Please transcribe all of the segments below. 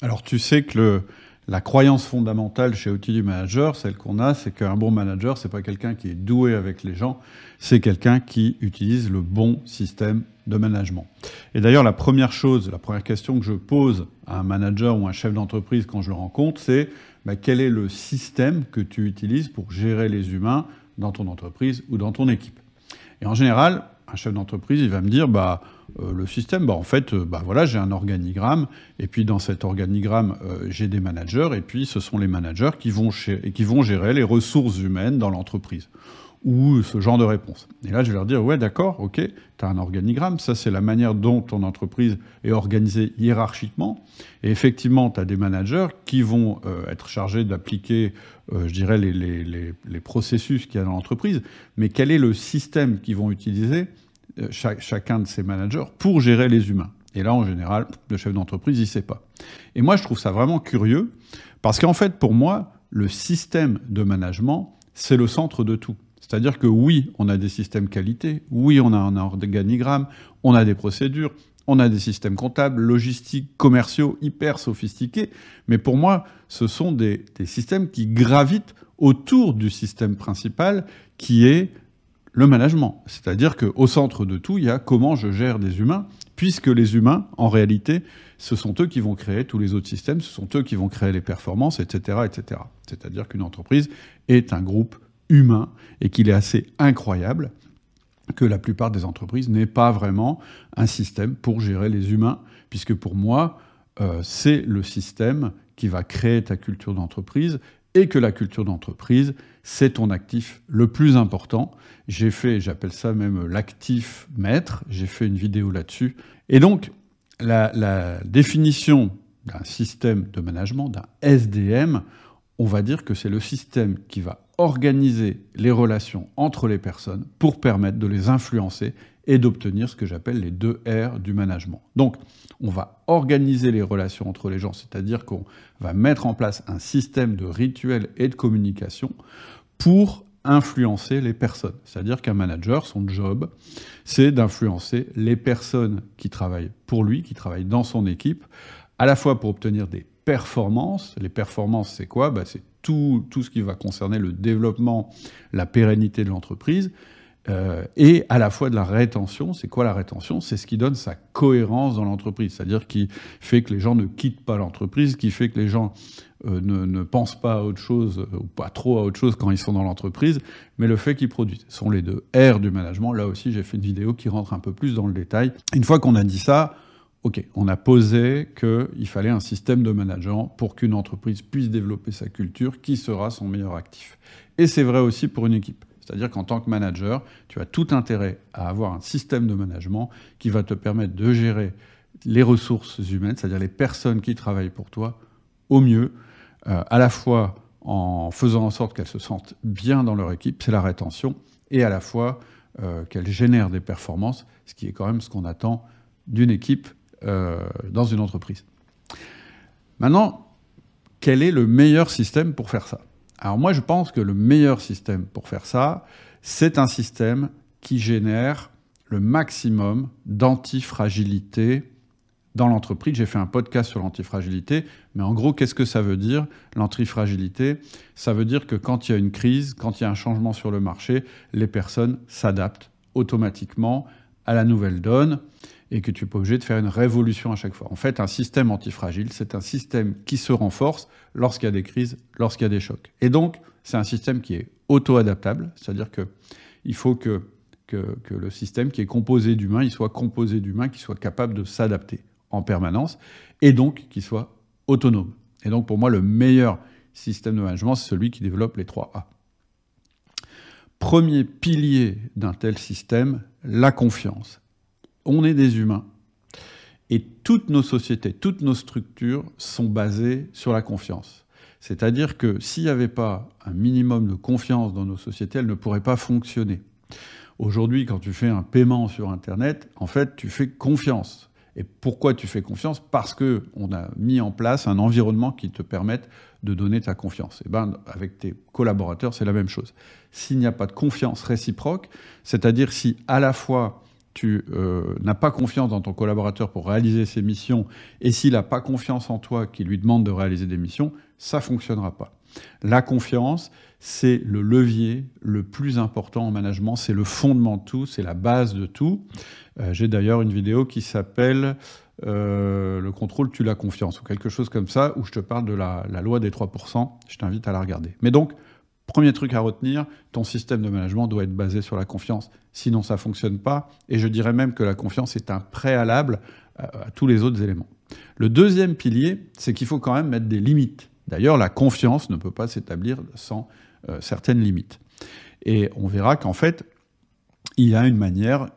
Alors tu sais que le, la croyance fondamentale chez Outils du Manager, celle qu'on a, c'est qu'un bon manager, c'est pas quelqu'un qui est doué avec les gens, c'est quelqu'un qui utilise le bon système de management. Et d'ailleurs, la première chose, la première question que je pose à un manager ou un chef d'entreprise quand je le rencontre, c'est bah, quel est le système que tu utilises pour gérer les humains dans ton entreprise ou dans ton équipe? Et en général, un chef d'entreprise, il va me dire, bah, euh, le système, bah, en fait, euh, bah, voilà, j'ai un organigramme, et puis dans cet organigramme, euh, j'ai des managers, et puis ce sont les managers qui vont, qui vont gérer les ressources humaines dans l'entreprise ou ce genre de réponse. Et là, je vais leur dire, ouais, d'accord, ok, tu as un organigramme, ça c'est la manière dont ton entreprise est organisée hiérarchiquement. Et effectivement, tu as des managers qui vont euh, être chargés d'appliquer, euh, je dirais, les, processus qu'il y a dans l'entreprise, mais quel est le système qu'ils vont utiliser, euh, chacun de ces managers, pour gérer les humains? Et là, en général, le chef d'entreprise, il sait pas. Et moi, je trouve ça vraiment curieux, parce qu'en fait, pour moi, le système de management, c'est le centre de tout. C'est-à-dire que oui, on a des systèmes qualité, oui, on a un organigramme, on a des procédures, on a des systèmes comptables, logistiques, commerciaux hyper sophistiqués, mais pour moi, ce sont des, systèmes qui gravitent autour du système principal qui est le management. C'est-à-dire qu'au centre de tout, il y a comment je gère des humains, puisque les humains, en réalité, ce sont eux qui vont créer tous les autres systèmes, ce sont eux qui vont créer les performances, etc. etc. C'est-à-dire qu'une entreprise est un groupe humain et qu'il est assez incroyable que la plupart des entreprises n'aient pas vraiment un système pour gérer les humains, puisque pour moi, euh, c'est le système qui va créer ta culture d'entreprise et que la culture d'entreprise, c'est ton actif le plus important. J'ai fait, j'appelle ça même l'actif maître, j'ai fait une vidéo là-dessus. Et donc, la, la définition d'un système de management, d'un SDM, on va dire que c'est le système qui va organiser les relations entre les personnes pour permettre de les influencer et d'obtenir ce que j'appelle les deux R du management. Donc, on va organiser les relations entre les gens, c'est-à-dire qu'on va mettre en place un système de rituels et de communication pour influencer les personnes. C'est-à-dire qu'un manager, son job, c'est d'influencer les personnes qui travaillent pour lui, qui travaillent dans son équipe, à la fois pour obtenir des performances. Les performances, c'est quoi? Bah, C'est tout, tout, ce qui va concerner le développement, la pérennité de l'entreprise, euh, et à la fois de la rétention. C'est quoi la rétention? C'est ce qui donne sa cohérence dans l'entreprise, c'est-à-dire qui fait que les gens ne quittent pas l'entreprise, qui fait que les gens euh, ne, ne, pensent pas à autre chose, ou pas trop à autre chose quand ils sont dans l'entreprise, mais le fait qu'ils produisent. Ce sont les deux R du management. Là aussi, j'ai fait une vidéo qui rentre un peu plus dans le détail. Une fois qu'on a dit ça, OK, on a posé qu'il fallait un système de management pour qu'une entreprise puisse développer sa culture, qui sera son meilleur actif. Et c'est vrai aussi pour une équipe. C'est-à-dire qu'en tant que manager, tu as tout intérêt à avoir un système de management qui va te permettre de gérer les ressources humaines, c'est-à-dire les personnes qui travaillent pour toi, au mieux, euh, à la fois en faisant en sorte qu'elles se sentent bien dans leur équipe, c'est la rétention, et à la fois euh, qu'elles génèrent des performances, ce qui est quand même ce qu'on attend d'une équipe euh, dans une entreprise. Maintenant, quel est le meilleur système pour faire ça? Alors moi, je pense que le meilleur système pour faire ça, c'est un système qui génère le maximum d'antifragilité dans l'entreprise. J'ai fait un podcast sur l'antifragilité, mais en gros, qu'est-ce que ça veut dire L'antifragilité, ça veut dire que quand il y a une crise, quand il y a un changement sur le marché, les personnes s'adaptent automatiquement à la nouvelle donne et que tu n'es pas obligé de faire une révolution à chaque fois. En fait, un système antifragile, c'est un système qui se renforce lorsqu'il y a des crises, lorsqu'il y a des chocs. Et donc, c'est un système qui est auto-adaptable, c'est-à-dire que il faut que, que, que, le système qui est composé d'humains, il soit composé d'humains qui soit capable de s'adapter en permanence, et donc qui soit autonome. Et donc, pour moi, le meilleur système de management, c'est celui qui développe les trois A. Premier pilier d'un tel système, la confiance on est des humains. Et toutes nos sociétés, toutes nos structures sont basées sur la confiance. C'est-à-dire que s'il n'y avait pas un minimum de confiance dans nos sociétés, elles ne pourraient pas fonctionner. Aujourd'hui, quand tu fais un paiement sur Internet, en fait, tu fais confiance. Et pourquoi tu fais confiance? Parce que on a mis en place un environnement qui te permette de donner ta confiance. Et eh ben, avec tes collaborateurs, c'est la même chose. S'il n'y a pas de confiance réciproque, c'est-à-dire si à la fois tu euh, n'as pas confiance dans ton collaborateur pour réaliser ses missions, et s'il n'a pas confiance en toi qui lui demande de réaliser des missions, ça fonctionnera pas. La confiance, c'est le levier le plus important en management, c'est le fondement de tout, c'est la base de tout. Euh, j'ai d'ailleurs une vidéo qui s'appelle euh, Le contrôle tue la confiance, ou quelque chose comme ça, où je te parle de la, la loi des 3%. Je t'invite à la regarder. Mais donc, Premier truc à retenir, ton système de management doit être basé sur la confiance. Sinon, ça ne fonctionne pas. Et je dirais même que la confiance est un préalable à, tous les autres éléments. Le deuxième pilier, c'est qu'il faut quand même mettre des limites. D'ailleurs, la confiance ne peut pas s'établir sans euh, certaines limites. Et on verra qu'en fait, il y a une manière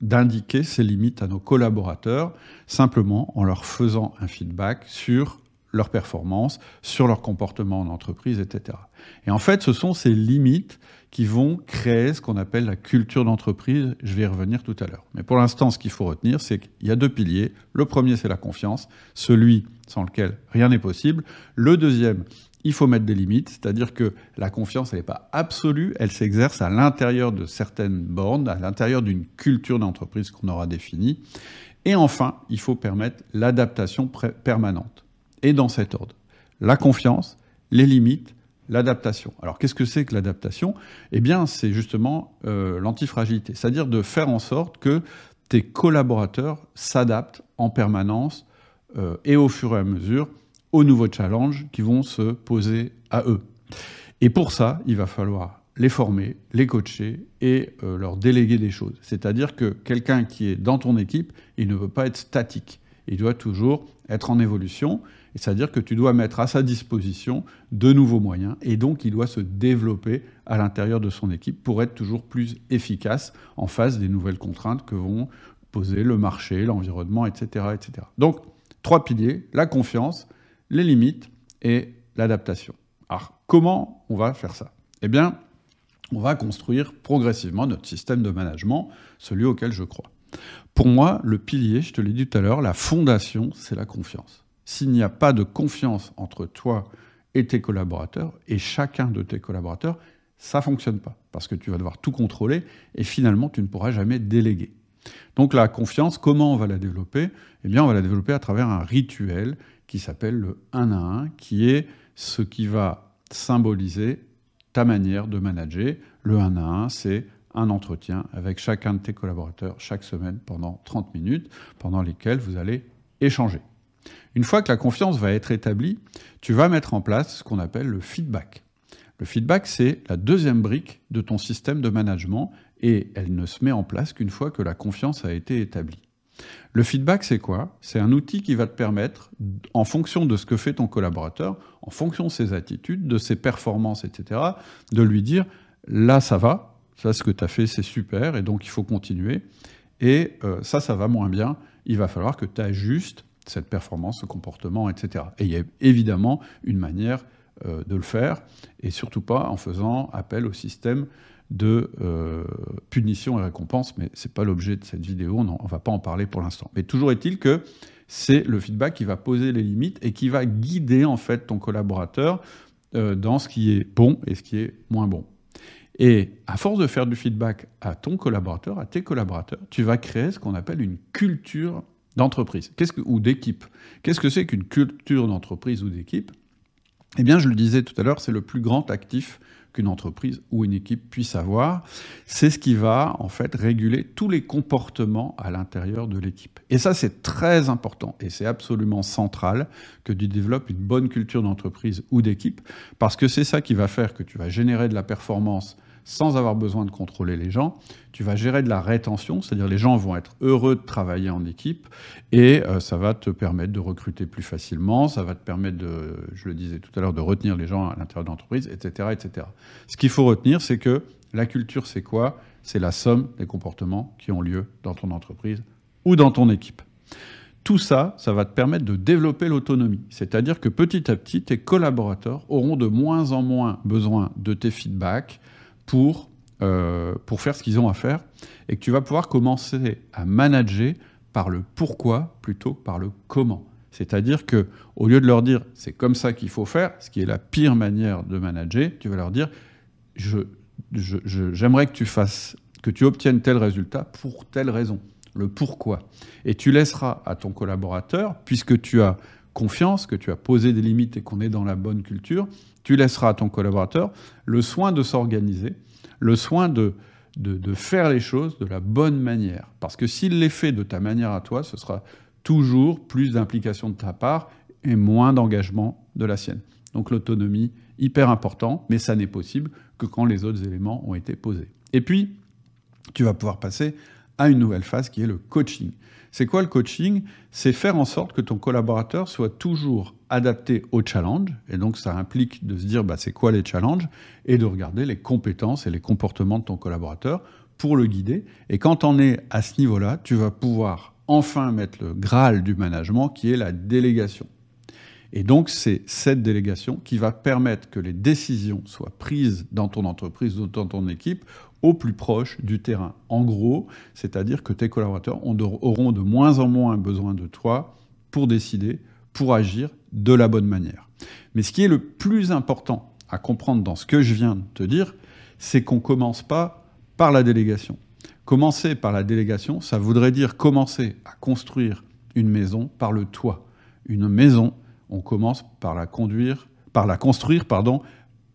d'indiquer ces limites à nos collaborateurs, simplement en leur faisant un feedback sur leur performance, sur leur comportement en entreprise, etc. Et en fait, ce sont ces limites qui vont créer ce qu'on appelle la culture d'entreprise. Je vais y revenir tout à l'heure. Mais pour l'instant, ce qu'il faut retenir, c'est qu'il y a deux piliers. Le premier, c'est la confiance, celui sans lequel rien n'est possible. Le deuxième, il faut mettre des limites, c'est-à-dire que la confiance, elle n'est pas absolue, elle s'exerce à l'intérieur de certaines bornes, à l'intérieur d'une culture d'entreprise qu'on aura définie. Et enfin, il faut permettre l'adaptation permanente et dans cet ordre. La confiance, les limites, l'adaptation. Alors qu'est-ce que c'est que l'adaptation? Eh bien, c'est justement euh, l'antifragilité, c'est-à-dire de faire en sorte que tes collaborateurs s'adaptent en permanence euh, et au fur et à mesure aux nouveaux challenges qui vont se poser à eux. Et pour ça, il va falloir les former, les coacher et euh, leur déléguer des choses. C'est-à-dire que quelqu'un qui est dans ton équipe, il ne veut pas être statique. Il doit toujours être en évolution c'est-à-dire que tu dois mettre à sa disposition de nouveaux moyens, et donc il doit se développer à l'intérieur de son équipe pour être toujours plus efficace en face des nouvelles contraintes que vont poser le marché, l'environnement, etc., etc. Donc, trois piliers, la confiance, les limites et l'adaptation. Alors, comment on va faire ça? Eh bien, on va construire progressivement notre système de management, celui auquel je crois. Pour moi, le pilier, je te l'ai dit tout à l'heure, la fondation, c'est la confiance s'il n'y a pas de confiance entre toi et tes collaborateurs, et chacun de tes collaborateurs, ça ne fonctionne pas, parce que tu vas devoir tout contrôler, et finalement, tu ne pourras jamais déléguer. Donc la confiance, comment on va la développer? Eh bien, on va la développer à travers un rituel qui s'appelle le 1 à 1, qui est ce qui va symboliser ta manière de manager. Le 1 à 1, c'est un entretien avec chacun de tes collaborateurs chaque semaine pendant 30 minutes, pendant lesquelles vous allez échanger. Une fois que la confiance va être établie, tu vas mettre en place ce qu'on appelle le feedback. Le feedback, c'est la deuxième brique de ton système de management et elle ne se met en place qu'une fois que la confiance a été établie. Le feedback, c'est quoi? C'est un outil qui va te permettre, en fonction de ce que fait ton collaborateur, en fonction de ses attitudes, de ses performances, etc., de lui dire, là, ça va, ça, ce que tu as fait, c'est super, et donc il faut continuer, et euh, ça, ça va moins bien, il va falloir que tu ajustes cette performance, ce comportement, etc. Et il y a évidemment une manière euh, de le faire, et surtout pas en faisant appel au système de euh, punition et récompense, mais ce n'est pas l'objet de cette vidéo, on ne va pas en parler pour l'instant. Mais toujours est-il que c'est le feedback qui va poser les limites et qui va guider en fait ton collaborateur dans ce qui est bon et ce qui est moins bon. Et à force de faire du feedback à ton collaborateur, à tes collaborateurs, tu vas créer ce qu'on appelle une culture d'entreprise ou d'équipe. Qu'est-ce que c'est qu'une culture d'entreprise ou d'équipe? Eh bien, je le disais tout à l'heure, c'est le plus grand actif qu'une entreprise ou une équipe puisse avoir. C'est ce qui va en fait réguler tous les comportements à l'intérieur de l'équipe. Et ça, c'est très important et c'est absolument central que tu développes une bonne culture d'entreprise ou d'équipe parce que c'est ça qui va faire que tu vas générer de la performance sans avoir besoin de contrôler les gens. Tu vas gérer de la rétention, c'est-à-dire les gens vont être heureux de travailler en équipe et euh, ça va te permettre de recruter plus facilement, ça va te permettre, de, je le disais tout à l'heure, de retenir les gens à l'intérieur de l'entreprise, etc., etc. Ce qu'il faut retenir, c'est que la culture, c'est quoi? C'est la somme des comportements qui ont lieu dans ton entreprise ou dans ton équipe. Tout ça, ça va te permettre de développer l'autonomie. C'est-à-dire que petit à petit, tes collaborateurs auront de moins en moins besoin de tes feedbacks, pour, euh, pour faire ce qu'ils ont à faire, et que tu vas pouvoir commencer à manager par le pourquoi plutôt que par le comment. C'est-à-dire que au lieu de leur dire c'est comme ça qu'il faut faire, ce qui est la pire manière de manager, tu vas leur dire je, j'aimerais que tu fasses que tu obtiennes tel résultat pour telle raison, le pourquoi. Et tu laisseras à ton collaborateur, puisque tu as confiance, que tu as posé des limites et qu'on est dans la bonne culture, tu laisseras à ton collaborateur le soin de s'organiser, le soin de, de, faire les choses de la bonne manière. Parce que s'il les fait de ta manière à toi, ce sera toujours plus d'implication de ta part et moins d'engagement de la sienne. Donc l'autonomie, hyper important, mais ça n'est possible que quand les autres éléments ont été posés. Et puis, tu vas pouvoir passer à une nouvelle phase qui est le coaching. C'est quoi le coaching? C'est faire en sorte que ton collaborateur soit toujours adapté au challenge, et donc ça implique de se dire bah, c'est quoi les challenges, et de regarder les compétences et les comportements de ton collaborateur pour le guider. Et quand on est à ce niveau-là, tu vas pouvoir enfin mettre le Graal du management qui est la délégation. Et donc, c'est cette délégation qui va permettre que les décisions soient prises dans ton entreprise ou dans ton équipe plus proche du terrain. En gros, c'est-à-dire que tes collaborateurs auront de moins en moins besoin de toi pour décider, pour agir de la bonne manière. Mais ce qui est le plus important à comprendre dans ce que je viens de te dire, c'est qu'on ne commence pas par la délégation. Commencer par la délégation, ça voudrait dire commencer à construire une maison par le toit. Une maison, on commence par la conduire, par la construire, pardon,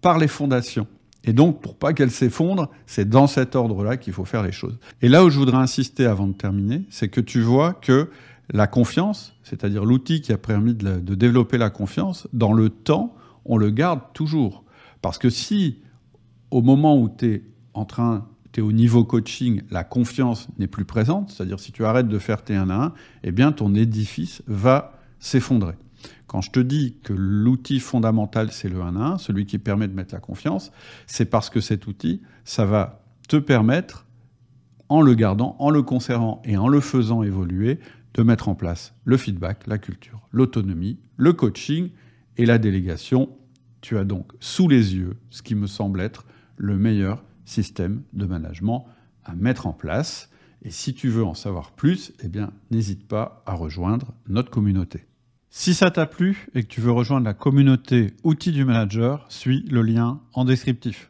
par les fondations. Et donc, pour pas qu'elle s'effondre, c'est dans cet ordre-là qu'il faut faire les choses. Et là où je voudrais insister avant de terminer, c'est que tu vois que la confiance, c'est-à-dire l'outil qui a permis de, développer la confiance, dans le temps, on le garde toujours. Parce que si, au moment où tu es en train, tu es au niveau coaching, la confiance n'est plus présente, c'est-à-dire si tu arrêtes de faire tes 1 à 1, eh bien ton édifice va s'effondrer. Quand je te dis que l'outil fondamental, c'est le 1 à 1, celui qui permet de mettre la confiance, c'est parce que cet outil, ça va te permettre, en le gardant, en le conservant et en le faisant évoluer, de mettre en place le feedback, la culture, l'autonomie, le coaching et la délégation. Tu as donc sous les yeux ce qui me semble être le meilleur système de management à mettre en place. Et si tu veux en savoir plus, eh bien, n'hésite pas à rejoindre notre communauté. Si ça t'a plu et que tu veux rejoindre la communauté Outils du Manager, suis le lien en descriptif.